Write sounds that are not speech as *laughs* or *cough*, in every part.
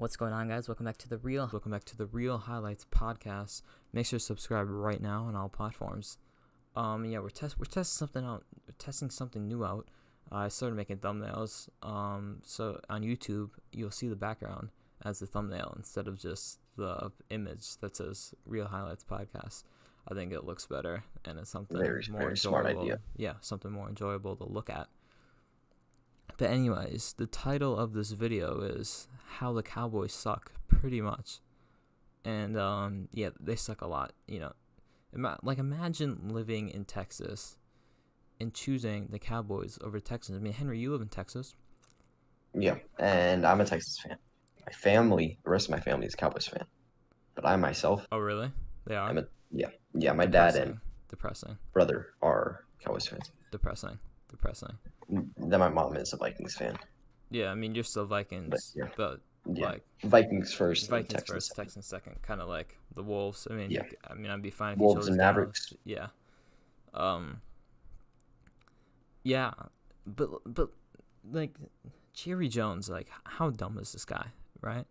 What's going on, guys? Welcome back to the Real. Welcome back to the Real Highlights podcast. Make sure to subscribe right now on all platforms. Um, yeah, we're test we're testing something out. We're testing something new out. Uh, I started making thumbnails. Um, so on YouTube, you'll see the background as the thumbnail instead of just the image that says Real Highlights podcast. I think it looks better and it's something Very- more very smart enjoyable. idea. Yeah, something more enjoyable to look at. But anyways, the title of this video is "How the Cowboys Suck," pretty much. And um, yeah, they suck a lot. You know, Ima- like imagine living in Texas and choosing the Cowboys over Texans. I mean, Henry, you live in Texas. Yeah, and I'm a Texas fan. My family, the rest of my family is a Cowboys fan, but I myself, Oh, really? They are. I'm a yeah, yeah. My dad and depressing, brother are Cowboys fans. depressing, depressing. Then my mom is a Vikings fan. Yeah, I mean, you're still Vikings, yeah. but Yeah, like Vikings first, Vikings Texans first, second. Texans second, kind of like the Wolves. I mean, Yeah. I mean, I'd be fine if Wolves and. Mavericks. Yeah. Um. Yeah, but but like Jerry Jones, like how dumb is this guy, right?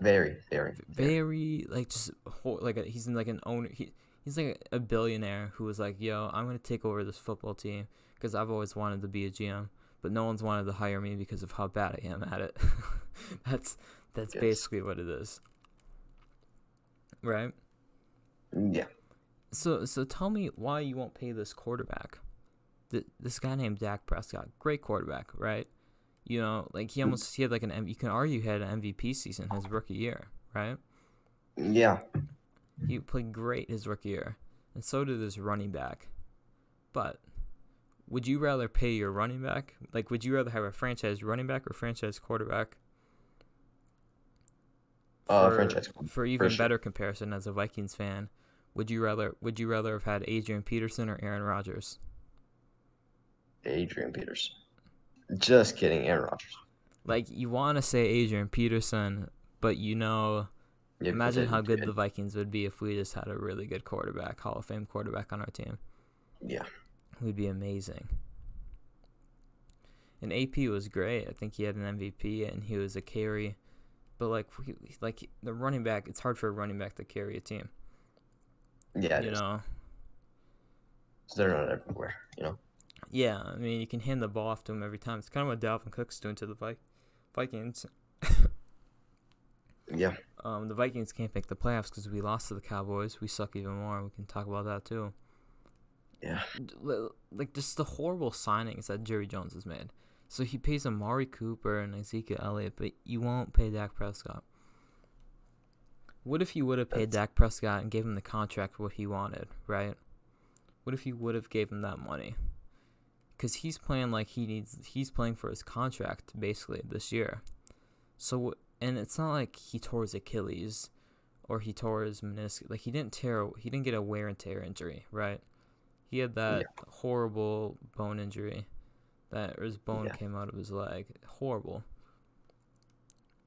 Very, very, very. Very like just like a, he's in like an owner. He he's like a billionaire who was like, "Yo, I'm gonna take over this football team because I've always wanted to be a GM." But no one's wanted to hire me because of how bad I am at it. *laughs* that's that's Yes. basically what it is. Right? Yeah, So so tell me why you won't pay this quarterback. Th- this guy named Dak Prescott, great quarterback, right? You know, like he mm. almost he had like an M- you can argue he had an MVP season his rookie year, right? yeah. He played great his rookie year, and so did his running back. But would you rather pay your running back? Like, would you rather have a franchise running back or franchise quarterback? Uh, For- franchise. For even sure. better comparison, as a Vikings fan, would you rather would you rather have had Adrian Peterson or Aaron Rodgers? Adrian Peterson. Just kidding, Aaron Rodgers. Like you want to say Adrian Peterson, but you know, Yeah, imagine how good it- the Vikings would be if we just had a really good quarterback, Hall of Fame quarterback on our team. Yeah, We'd be amazing. And AP was great. I think he had an MVP and he was a carry. But like, we- like the running back, it's hard for a running back to carry a team. yeah. you know. They're not everywhere. You know. Yeah, I mean, you can hand the ball off to him every time. It's kind of what Dalvin Cook's doing to the Vi- Vikings. *laughs* Yeah. Um, the Vikings can't make the playoffs because we lost to the Cowboys. We suck even more. We can talk about that too. Yeah. Like just the horrible signings that Jerry Jones has made. So he pays Amari Cooper and Ezekiel Elliott, but you won't pay Dak Prescott. What if you would have paid Dak Prescott and gave him the contract what he wanted, right? What if you would have gave him that money? Because he's playing like he needs. He's playing for his contract basically this year. So and it's not like he tore his Achilles, or he tore his meniscus. Like he didn't tear. He didn't get a wear and tear injury, right? He had that horrible bone injury, that his bone Yeah. came out of his leg. Horrible.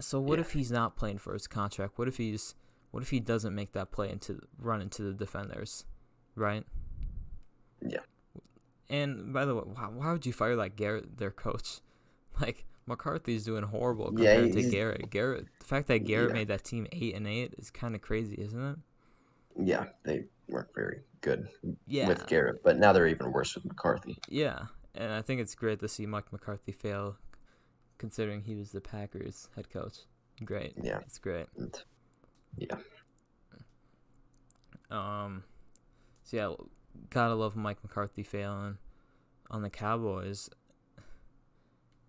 So what Yeah. if he's not playing for his contract? What if he's what if he doesn't make that play into run into the defenders, right? Yeah. And by the way, why, why would you fire like Garrett, their coach? *laughs* Like McCarthy's doing horrible Yeah, compared to Garrett. Garrett, the fact that Garrett Yeah. made that team eight and eight is kind of crazy, isn't it? Yeah. They weren't very good Yeah, with Garrett, but now they're even worse with McCarthy. yeah, and I think it's great to see Mike McCarthy fail, considering he was the Packers head coach. Great, Yeah. it's great. Yeah. Um, so yeah, gotta love Mike McCarthy failing on the Cowboys.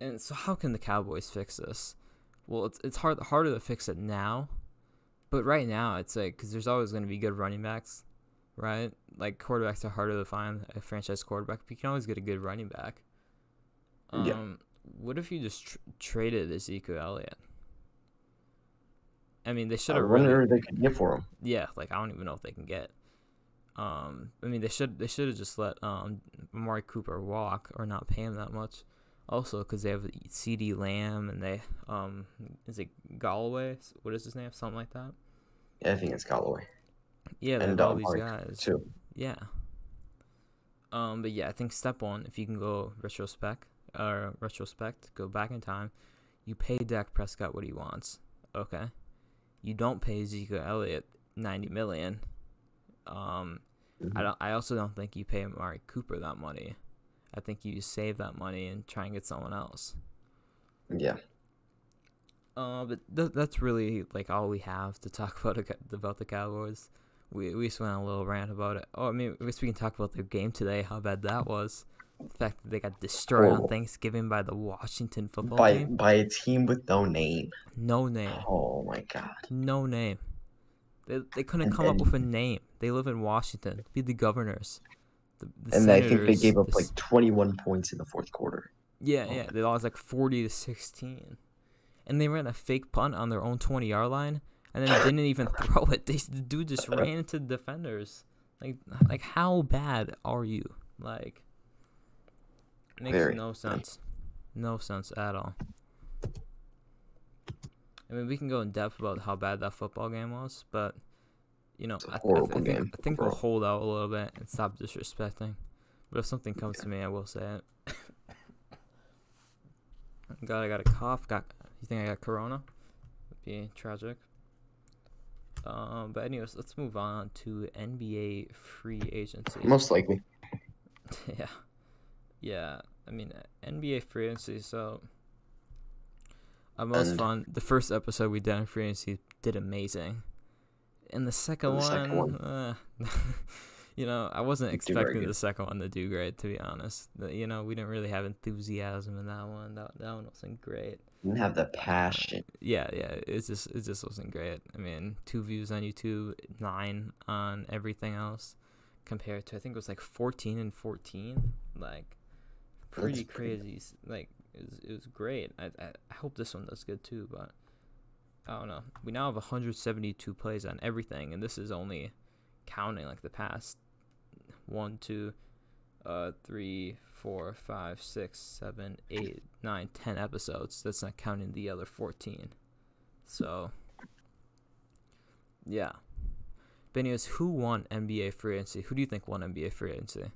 And so, how can the Cowboys fix this? Well, it's it's hard harder to fix it now, but right now it's like because there's always going to be good running backs, right? Like quarterbacks are harder to find a franchise quarterback, but you can always get a good running back. Um, Yeah. what if you just tr- traded Ezekiel Elliott? I mean, they should I have wonder really they could get for him. yeah, like I don't even know if they can get. Um, I mean, they should they should have just let um Amari Cooper walk or not pay him that much. Also, because they have CeeDee Lamb and they um is it Galloway? What is his name? Something like that. Yeah, I think it's Galloway Yeah, they And, have all these Amari guys. too. Yeah. Um, but yeah, I think step one, if you can go retrospect or retrospect, go back in time, you pay Dak Prescott what he wants. Okay. You don't pay Ezekiel Elliott ninety million. Um, Mhm. I don't. I also don't think you pay Amari Cooper that money. I think you save that money and try and get someone else. Yeah. Uh, but th- that's really like all we have to talk *laughs* about about the Cowboys. We we just went on a little rant about it. Oh, I mean, I guess we can talk about their game today. How bad that was. The fact that they got destroyed on Oh. Thanksgiving by the Washington football By team. by a team with no name. No name. Oh my god. No name. They they couldn't And- come up with a name. They live in Washington. Be the governors. The, the And I think they gave up like 21 points in the fourth quarter. yeah oh. yeah they lost like forty to sixteen, and they ran a fake punt on their own twenty yard line and then I didn't even *laughs* throw it. They the dude just *laughs* ran into the defenders. Like like how bad are you? Like makes Very. no sense. No sense at all. I mean, we can go in depth about how bad that football game was, but you know, It's a I, I, th- I think I think we'll hold out a little bit and stop disrespecting. But if something comes to me, I will say it. *coughs* God, I got a cough. Got you think I got corona? It'd be tragic. Um, but anyways, let's move on to NBA free agency. *laughs* Most likely. yeah, yeah. I mean, NBA free agency. So, uh, most And- fun. The first episode we did on free agency did amazing, and the second The one, second one. uh, *laughs* you know, I wasn't Didn't do very expecting the second one to do great. To be honest, you know, we didn't really have enthusiasm in that one. That that one wasn't great. Didn't have the passion. Yeah, yeah. It just it just wasn't great. I mean, two views on YouTube, nine on everything else, compared to I think it was like fourteen and fourteen. Like, pretty That's crazy. Like, it was, it was great. I, I I hope this one does good too, but I don't know. We now have 172 plays on everything, and this is only counting like the past one, two, uh, three, four, five, six, seven, eight, nine, ten episodes. That's not counting the other 14. So, yeah. But anyways, who won NBA free agency? Who do you think won NBA free agency?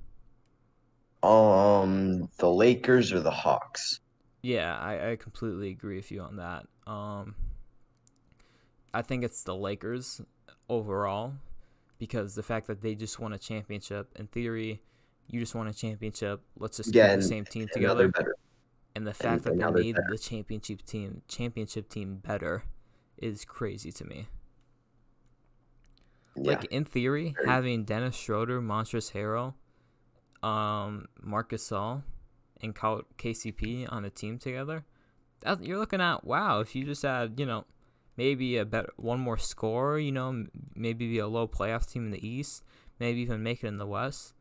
Um, the Lakers or the Hawks? Yeah, I, I completely agree with you on that. Um, I think it's the Lakers overall because the fact that they just won a championship. In theory, you just won a championship. Let's just Yeah, keep the same team together. And the fact that and they now they're made better. the championship team championship team better is crazy to me. Yeah. Like in theory, having Dennis Schroeder, Montrezl Harrell, um, Marcus Gasol, and KCP on a team together, that, you're looking at wow. If you just had you know maybe a better one more score, you know maybe be a low playoff team in the East, maybe even make it in the West,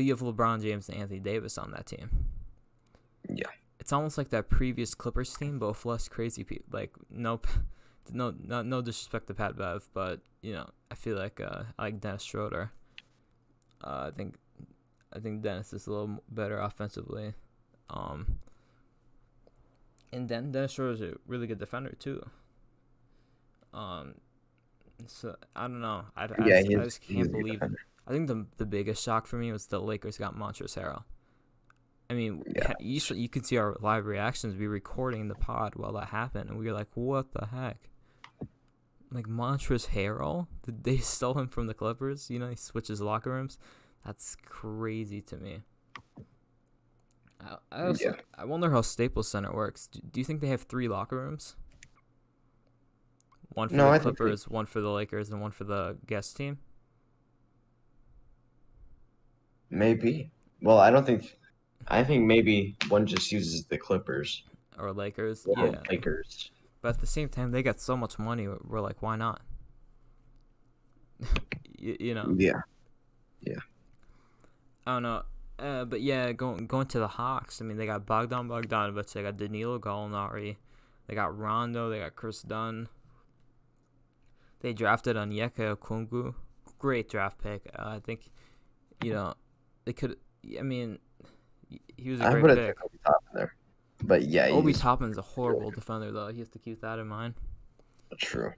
but you have LeBron James and Anthony Davis on that team. Yeah. It's almost like that previous Clippers team, but with less crazy people. Like nope. *laughs* No, no, no disrespect to Pat Bev, but you know, I feel like uh, I like Dennis Schroeder. Uh, I think, I think Dennis is a little better offensively. Um, and then Dennis Schroeder is a really good defender too. Um, so I don't know. I, I, yeah, just, I just can't believe. defender. I think the the biggest shock for me was the Lakers got Montrezl Harrell. I mean, Yeah. you you could see our live reactions. We were recording the pod while that happened, and we were like, "What the heck?" Like Montrezl Harrell, did they *laughs* stole him from the Clippers? You know, he switches locker rooms. That's crazy to me. I, I also Yeah. I wonder how Staples Center works. Do, do you think they have three locker rooms? One for No, the think they- Clippers, one for the Lakers, and one for the guest team. Maybe. Well, I don't think. I think maybe one just uses the Clippers or Lakers. or yeah. Lakers. But at the same time, they got so much money. We're like, why not? *laughs* you, you know, Yeah. Yeah. I don't know. Uh, but yeah, going going to the Hawks. I mean, they got Bogdan Bogdanovich. They got Danilo Gallinari. They got Rondo. They got Kris Dunn. They drafted Onyeka Okongwu. Great draft pick. Uh, I think, you know, they could. I mean, he was a I great have pick. Obi Toppin there, but yeah, Obi Toppin's a horrible defender, though. You have to keep that in mind. true.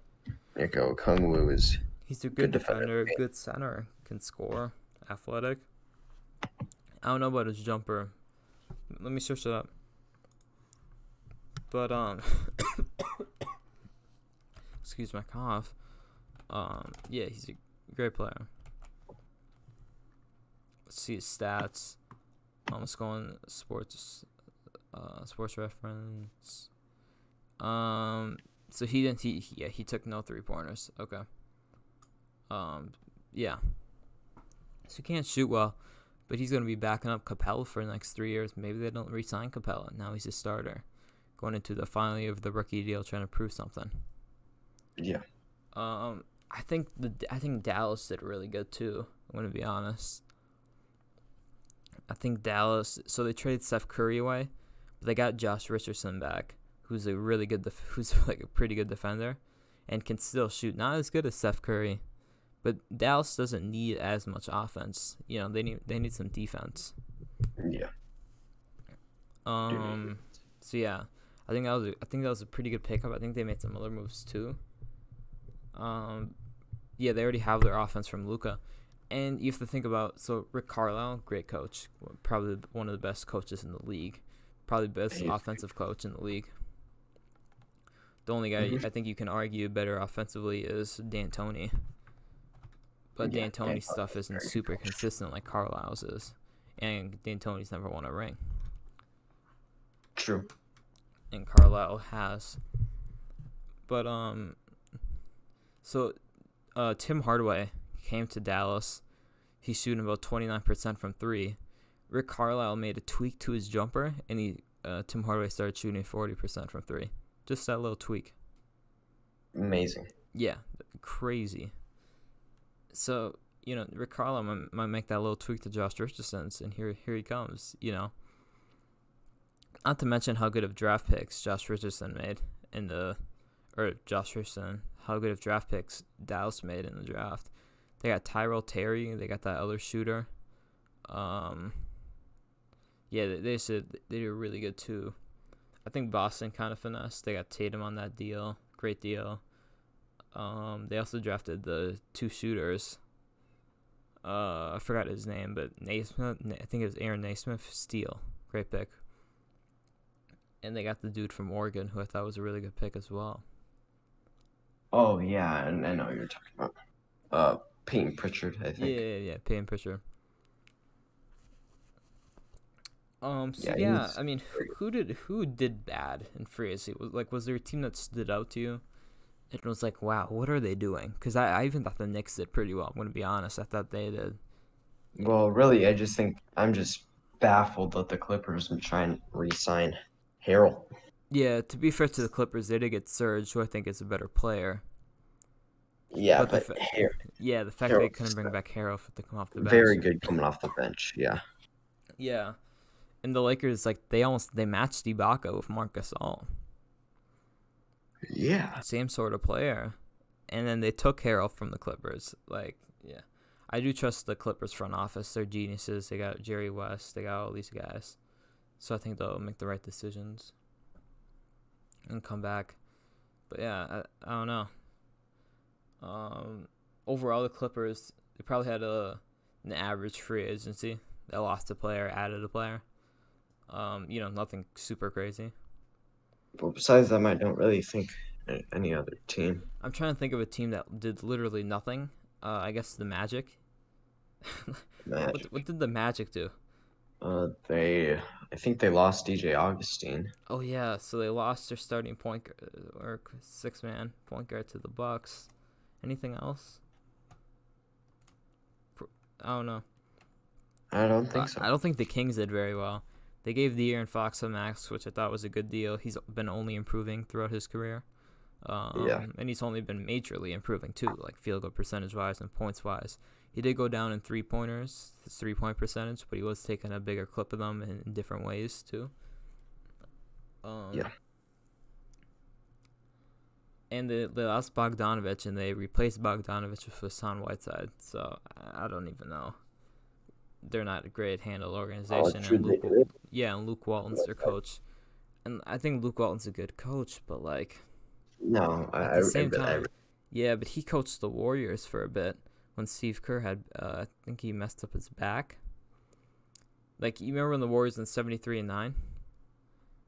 Nico Kungwu is He's a good, Good defender. defender, good center, can score, athletic. I don't know about his jumper. Let me search it up. But um, *coughs* excuse my cough. Um, yeah, he's a great player. Let's see his stats. Um, let's go on sports, uh, sports reference. Um, so he didn't. He, yeah he took no three pointers. Okay. Um, yeah. So he can't shoot well, but he's gonna be backing up Capela for the next three years. Maybe they don't re-sign Capela. Now he's a starter, going into the final year of the rookie deal, trying to prove something. Yeah. Um, I think the I think Dallas did really good too. I'm gonna be honest. I think Dallas. So they traded Seth Curry away, but they got Josh Richardson back, who's a really good, def- *laughs* who's like a pretty good defender, and can still shoot. Not as good as Seth Curry, but Dallas doesn't need as much offense. You know, they need they need some defense. Yeah. Um. So yeah, I think that was a, I think that was a pretty good pickup. I think they made some other moves too. Um, yeah, they already have their offense from Luka, and you have to think about so Rick Carlisle, great coach, probably one of the best coaches in the league, probably best offensive coach in the league. The only guy Mhm. I think you can argue better offensively is D'Antoni. But Yeah, D'Antoni's stuff isn't super coach. consistent like Carlisle's is, and D'Antoni's never won a ring True. and Carlisle has. But um so uh Tim Hardaway came to Dallas. He's shooting about 29% from 3. Rick Carlisle made a tweak to his jumper and he uh, Tim Hardaway started shooting 40% from 3. Just that little tweak. Amazing. Yeah, crazy. So, you know, Rick Carlisle might, might make that little tweak to Josh Richardson's and here here he comes, you know. Not to mention how good of draft picks Josh Richardson made in the or Josh Richardson, how good of draft picks Dallas made in the draft. They got Tyrell Terry, they got that other shooter. Um Yeah, they, said they did really good too. I think Boston kind of finessed. They got Tatum on that deal. Great deal. Um, they also drafted the two shooters. Uh, I forgot his name, but Nesmith. I think it was Aaron Nesmith. Steele, great pick. And they got the dude from Oregon, who I thought was a really good pick as well. Oh yeah, and I know you're talking about. Uh, Payton Pritchard, I think. yeah, yeah. Payne Pritchard. Um. So Yeah, yeah, I mean, who, who did who did bad in free agency? Was like, was there a team that stood out to you? It was like, wow, what are they doing? Because I, I even thought the Knicks did pretty well. I'm gonna be honest. I thought they did. Well, really, I just think I'm just baffled that the Clippers would try and re-sign Harrell. Yeah. To be fair to the Clippers, they did get Serge, who I think is a better player. Yeah, But the fa- Yeah, the fact they Harrell's couldn't bring back Harrell to come off the bench. very good coming off the bench. Yeah. Yeah. And the Lakers, like they almost they matched Ibaka with Marc Gasol. Yeah. same sort of player. And then they took Harrell from the Clippers. Like, yeah. I do trust the Clippers front office. They're geniuses. They got Jerry West. They got all these guys. So I think they'll make the right decisions and come back. But yeah, I, I don't know. Um, overall, the Clippers they probably had a an average free agency. They lost a player, added a player. Um, you know, nothing super crazy. But besides them, I don't really think any other team. I'm trying to think of a team that did literally nothing. Uh, I guess the Magic. *laughs* Magic. what, what did the Magic do? Uh, they, I think they lost DJ Augustin. Oh yeah, so they lost their starting point or six man point guard to the Bucks. Anything else? I don't know. I don't think so. I don't think the Kings did very well. They gave De'Aaron Fox a max, which I thought was a good deal. He's been only improving throughout his career. Um, Yeah. And he's only been majorly improving too, like field goal percentage wise and points wise. He did go down in three pointers, his three point percentage, but he was taking a bigger clip of them in, in different ways too. Um, Yeah. And they, they lost Bogdanovich and they replaced Bogdanovich with Hassan Whiteside. So I I don't even know. They're not a great handle organization. Oh, and Luke, yeah, and Luke Walton's their coach. And I think Luke Walton's a good coach, but like No, at I, the same I, I- time, yeah, but he coached the Warriors for a bit when Steve Kerr had, uh, I think he messed up his back. Like you remember when the Warriors in seventy three and nine?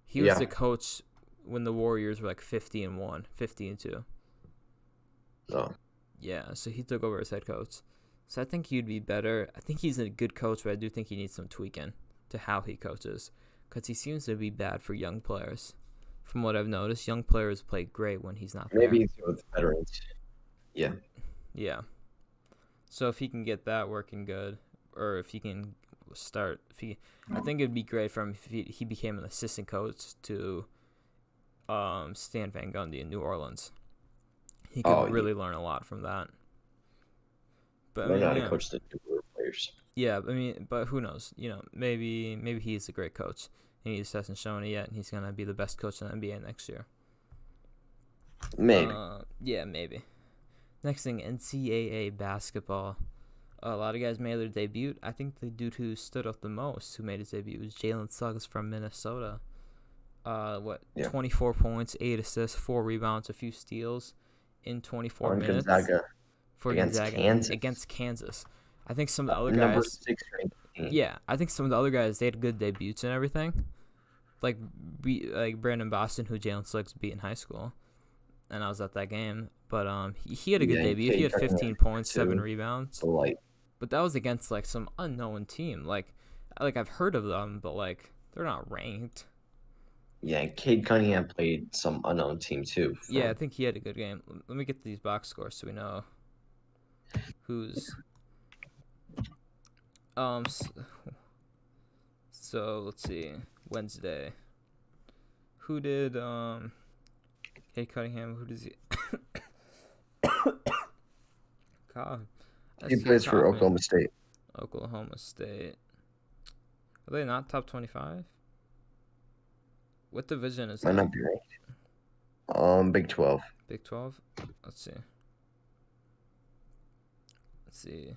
He was Yeah. the coach when the Warriors were like fifty and one, 50 and two. So Yeah, so he took over as head coach. So I think he'd be better. I think he's a good coach, but I do think he needs some tweaking to how he coaches because he seems to be bad for young players. From what I've noticed, young players play great when he's not there. maybe he's with veterans. Yeah. Yeah. So if he can get that working good, or if he can start, if he, I think it'd be great for him if he, he became an assistant coach to, um, Stan Van Gundy in New Orleans. He could Oh, really learn a lot from that. But I mean, how to yeah. coach the newer players. Yeah, I mean, but who knows? You know, maybe maybe he's a great coach, and he just hasn't shown it yet, and he's gonna be the best coach in the NBA next year. Maybe. Uh, yeah, maybe. Next thing, NCAA basketball. a lot of guys made their debut. I think the dude who stood out the most, who made his debut, was Jalen Suggs from Minnesota. Uh, what? Yeah. Twenty four points, eight assists, four rebounds, a few steals in twenty four on minutes Gonzaga. for against Gonzaga Kansas. against Kansas. I think some of the other Number guys. Yeah, I think some of the other guys they had good debuts and everything, like be, like Brandon Boston, who Jalen Suggs beat in high school, and I was at that game. But um, he, he had a good Yeah, debut. He had 15 points, seven rebounds, like but that was against like some unknown team. Like, like I've heard of them, but like they're not ranked. Yeah, and Cade Cunningham played some unknown team too. Yeah, I think he had a good game. Let me get these box scores so we know who's. Um. s- So let's see. Wednesday. Who did um? Cade Cunningham. Who does he? *coughs* God. He plays for. Oklahoma State. Oklahoma State. Are they not top twenty-five? What division is Might that? not be. Um, Big Twelve. Big 12? Let's see. Let's see.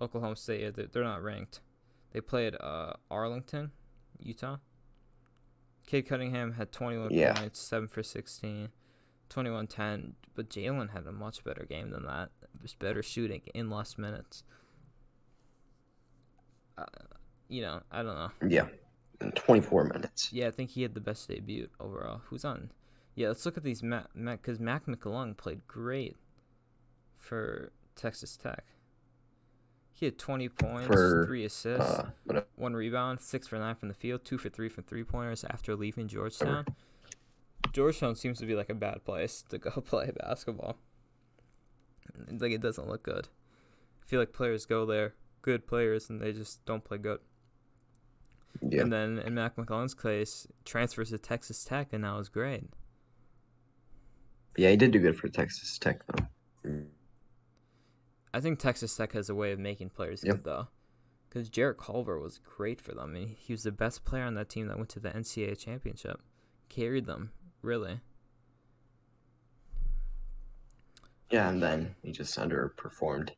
Oklahoma State, yeah, they're, they're not ranked. They played uh, Arlington, Utah. Cade Cunningham had 21 Yeah. points, 7 for 16, 21 10. But Jalen had a much better game than that. It was better shooting in less minutes. Uh, you know, I don't know. Yeah, in 24 minutes. Yeah, I think he had the best debut overall. Who's on? Yeah, let's look at these Mac because Mac McClung played great for Texas Tech. He had 20 points, For, three assists, Uh, one rebound, six for nine from the field, two for three from three pointers after leaving Georgetown. Georgetown seems to be like a bad place to go *laughs* play basketball. Like it doesn't look good. I feel like players go there, good players, and they just don't play good. Yeah, And then in Mac McClung's case, transfers to Texas Tech and now is great. yeah, he did do good for Texas Tech though. I think Texas Tech has a way of making players Yep. good though, because Jarrett Culver was great for them. I mean, he was the best player on that team that went to the NCAA championship, carried them really. Yeah, and then he just underperformed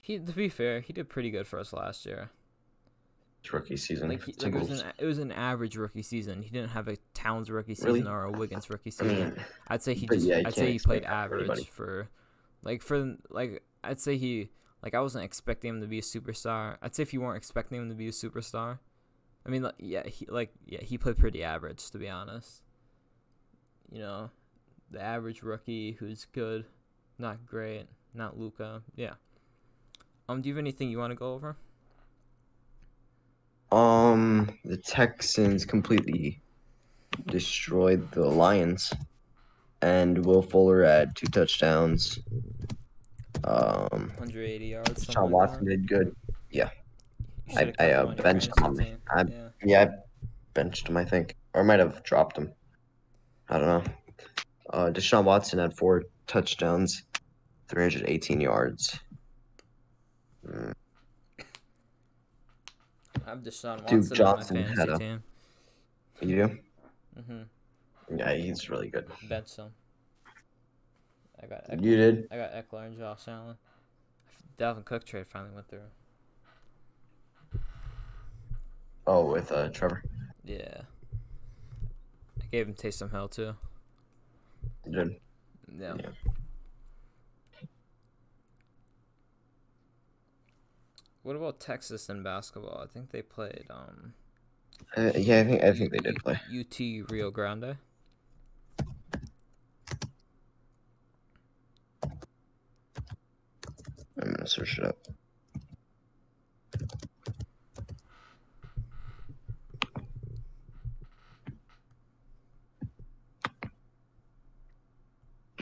He, to be fair, he did pretty good for us last year. Rookie season. Like, he, like it was an it was an average rookie season. He didn't have a Towns rookie season Really? or a Wiggins rookie season. I'd say he just yeah, I'd say he played expect that from average anybody. for like for like I'd say he like I wasn't expecting him to be a superstar. I'd say if you weren't expecting him to be a superstar, I mean like, yeah, he like yeah, he played pretty average to be honest. You know, the average rookie who's good, not great, not Luca. Yeah. Um do you have anything you want to go over? Um, the Texans completely destroyed the Lions, and Will Fuller had two touchdowns. Um, 180 yards. Sean Watson did good. Yeah, I- I, uh, benched him on fantasy me. team. I- yeah. Yeah, I benched him, I think, or I might have dropped him. I don't know. Uh, Deshaun Watson had four touchdowns, 318 yards. Mm, I have Deshaun Duke Watson Johnson on my had fantasy a- team. You do? Mm-hmm. Yeah, he's really good. Bench him. I got Eck- You did? I got Ekeler and Josh Allen. Dalvin Cook trade finally went through. Oh, with uh, Trevor. Yeah. I gave him Taysom Hill too. You did. Yeah. Yeah. What about Texas in basketball? I think they played um Uh, yeah, I think I think they did play. UT Rio Grande. I'm gonna search it up.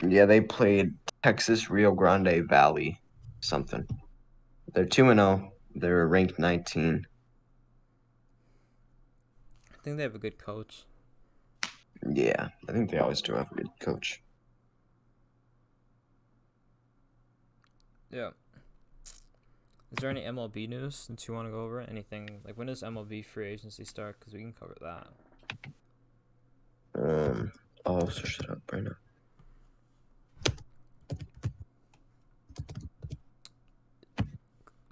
Yeah, they played Texas Rio Grande Valley something. They're 2 and 0. They're ranked 19. I think they have a good coach. Yeah, I think they always do have a good coach. Yeah. Is there any MLB news that you want to go over? Anything like when does MLB free agency start? Because we can cover that. Um, I'll search it up right now.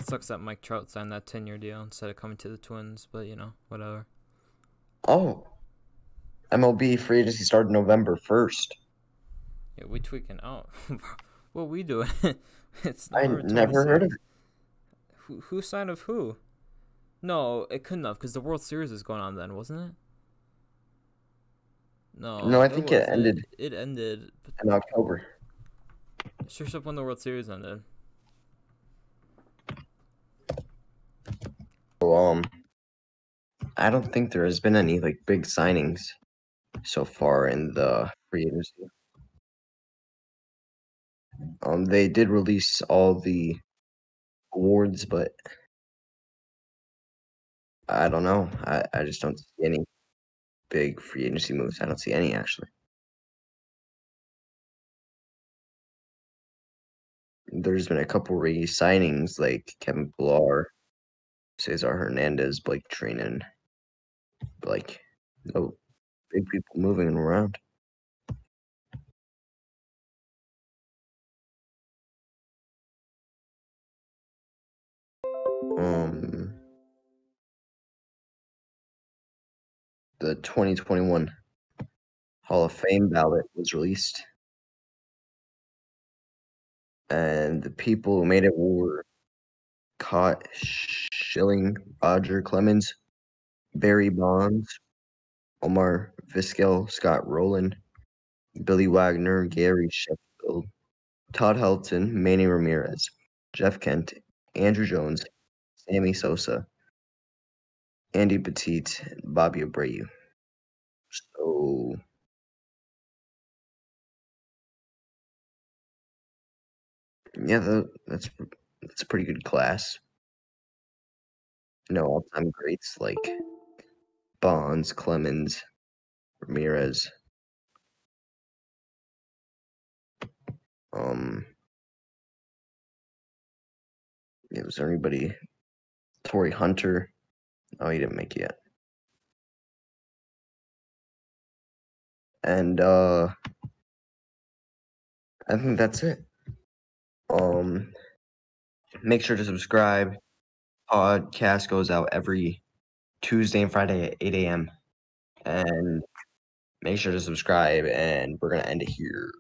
Sucks that Mike Trout signed that ten year deal instead of coming to the Twins, but you know, whatever. Oh, MLB free agency started November 1st. Yeah, we tweaking out. *laughs* what we doing? *laughs* it's I never heard of it. Who, who signed of who? No, it couldn't have because the World Series is going on then, wasn't it? No. No, I think it, it ended. It, ended in October. Search up when the World Series ended. Um, I don't think there has been any like big signings so far in the free agency. Um, they did release all the awards, but I don't know. I, I just don't see any big free agency moves. I don't see any actually. There's been a couple re signings like Kevin Pillar, Cesar Hernandez, Blake Treinen, like no big people moving around. Um, the 2021 Hall of Fame ballot was released, and the people who made it were Curt Schilling, Roger Clemens, Barry Bonds, Omar Vizquel, Scott Rolen, Billy Wagner, Gary Sheffield, Todd Helton, Manny Ramirez, Jeff Kent, Andruw Jones, Sammy Sosa, Andy Pettitte, Bobby Abreu. So yeah, that's that's a pretty good class. No all-time greats like Bonds, Clemens, Ramirez. Um, yeah, was there anybody? Torii Hunter. Oh, he didn't make it yet. And uh I think that's it. Um make sure to subscribe. Podcast goes out every Tuesday and Friday at 8 a.m. And make sure to subscribe, and we're going to end it here.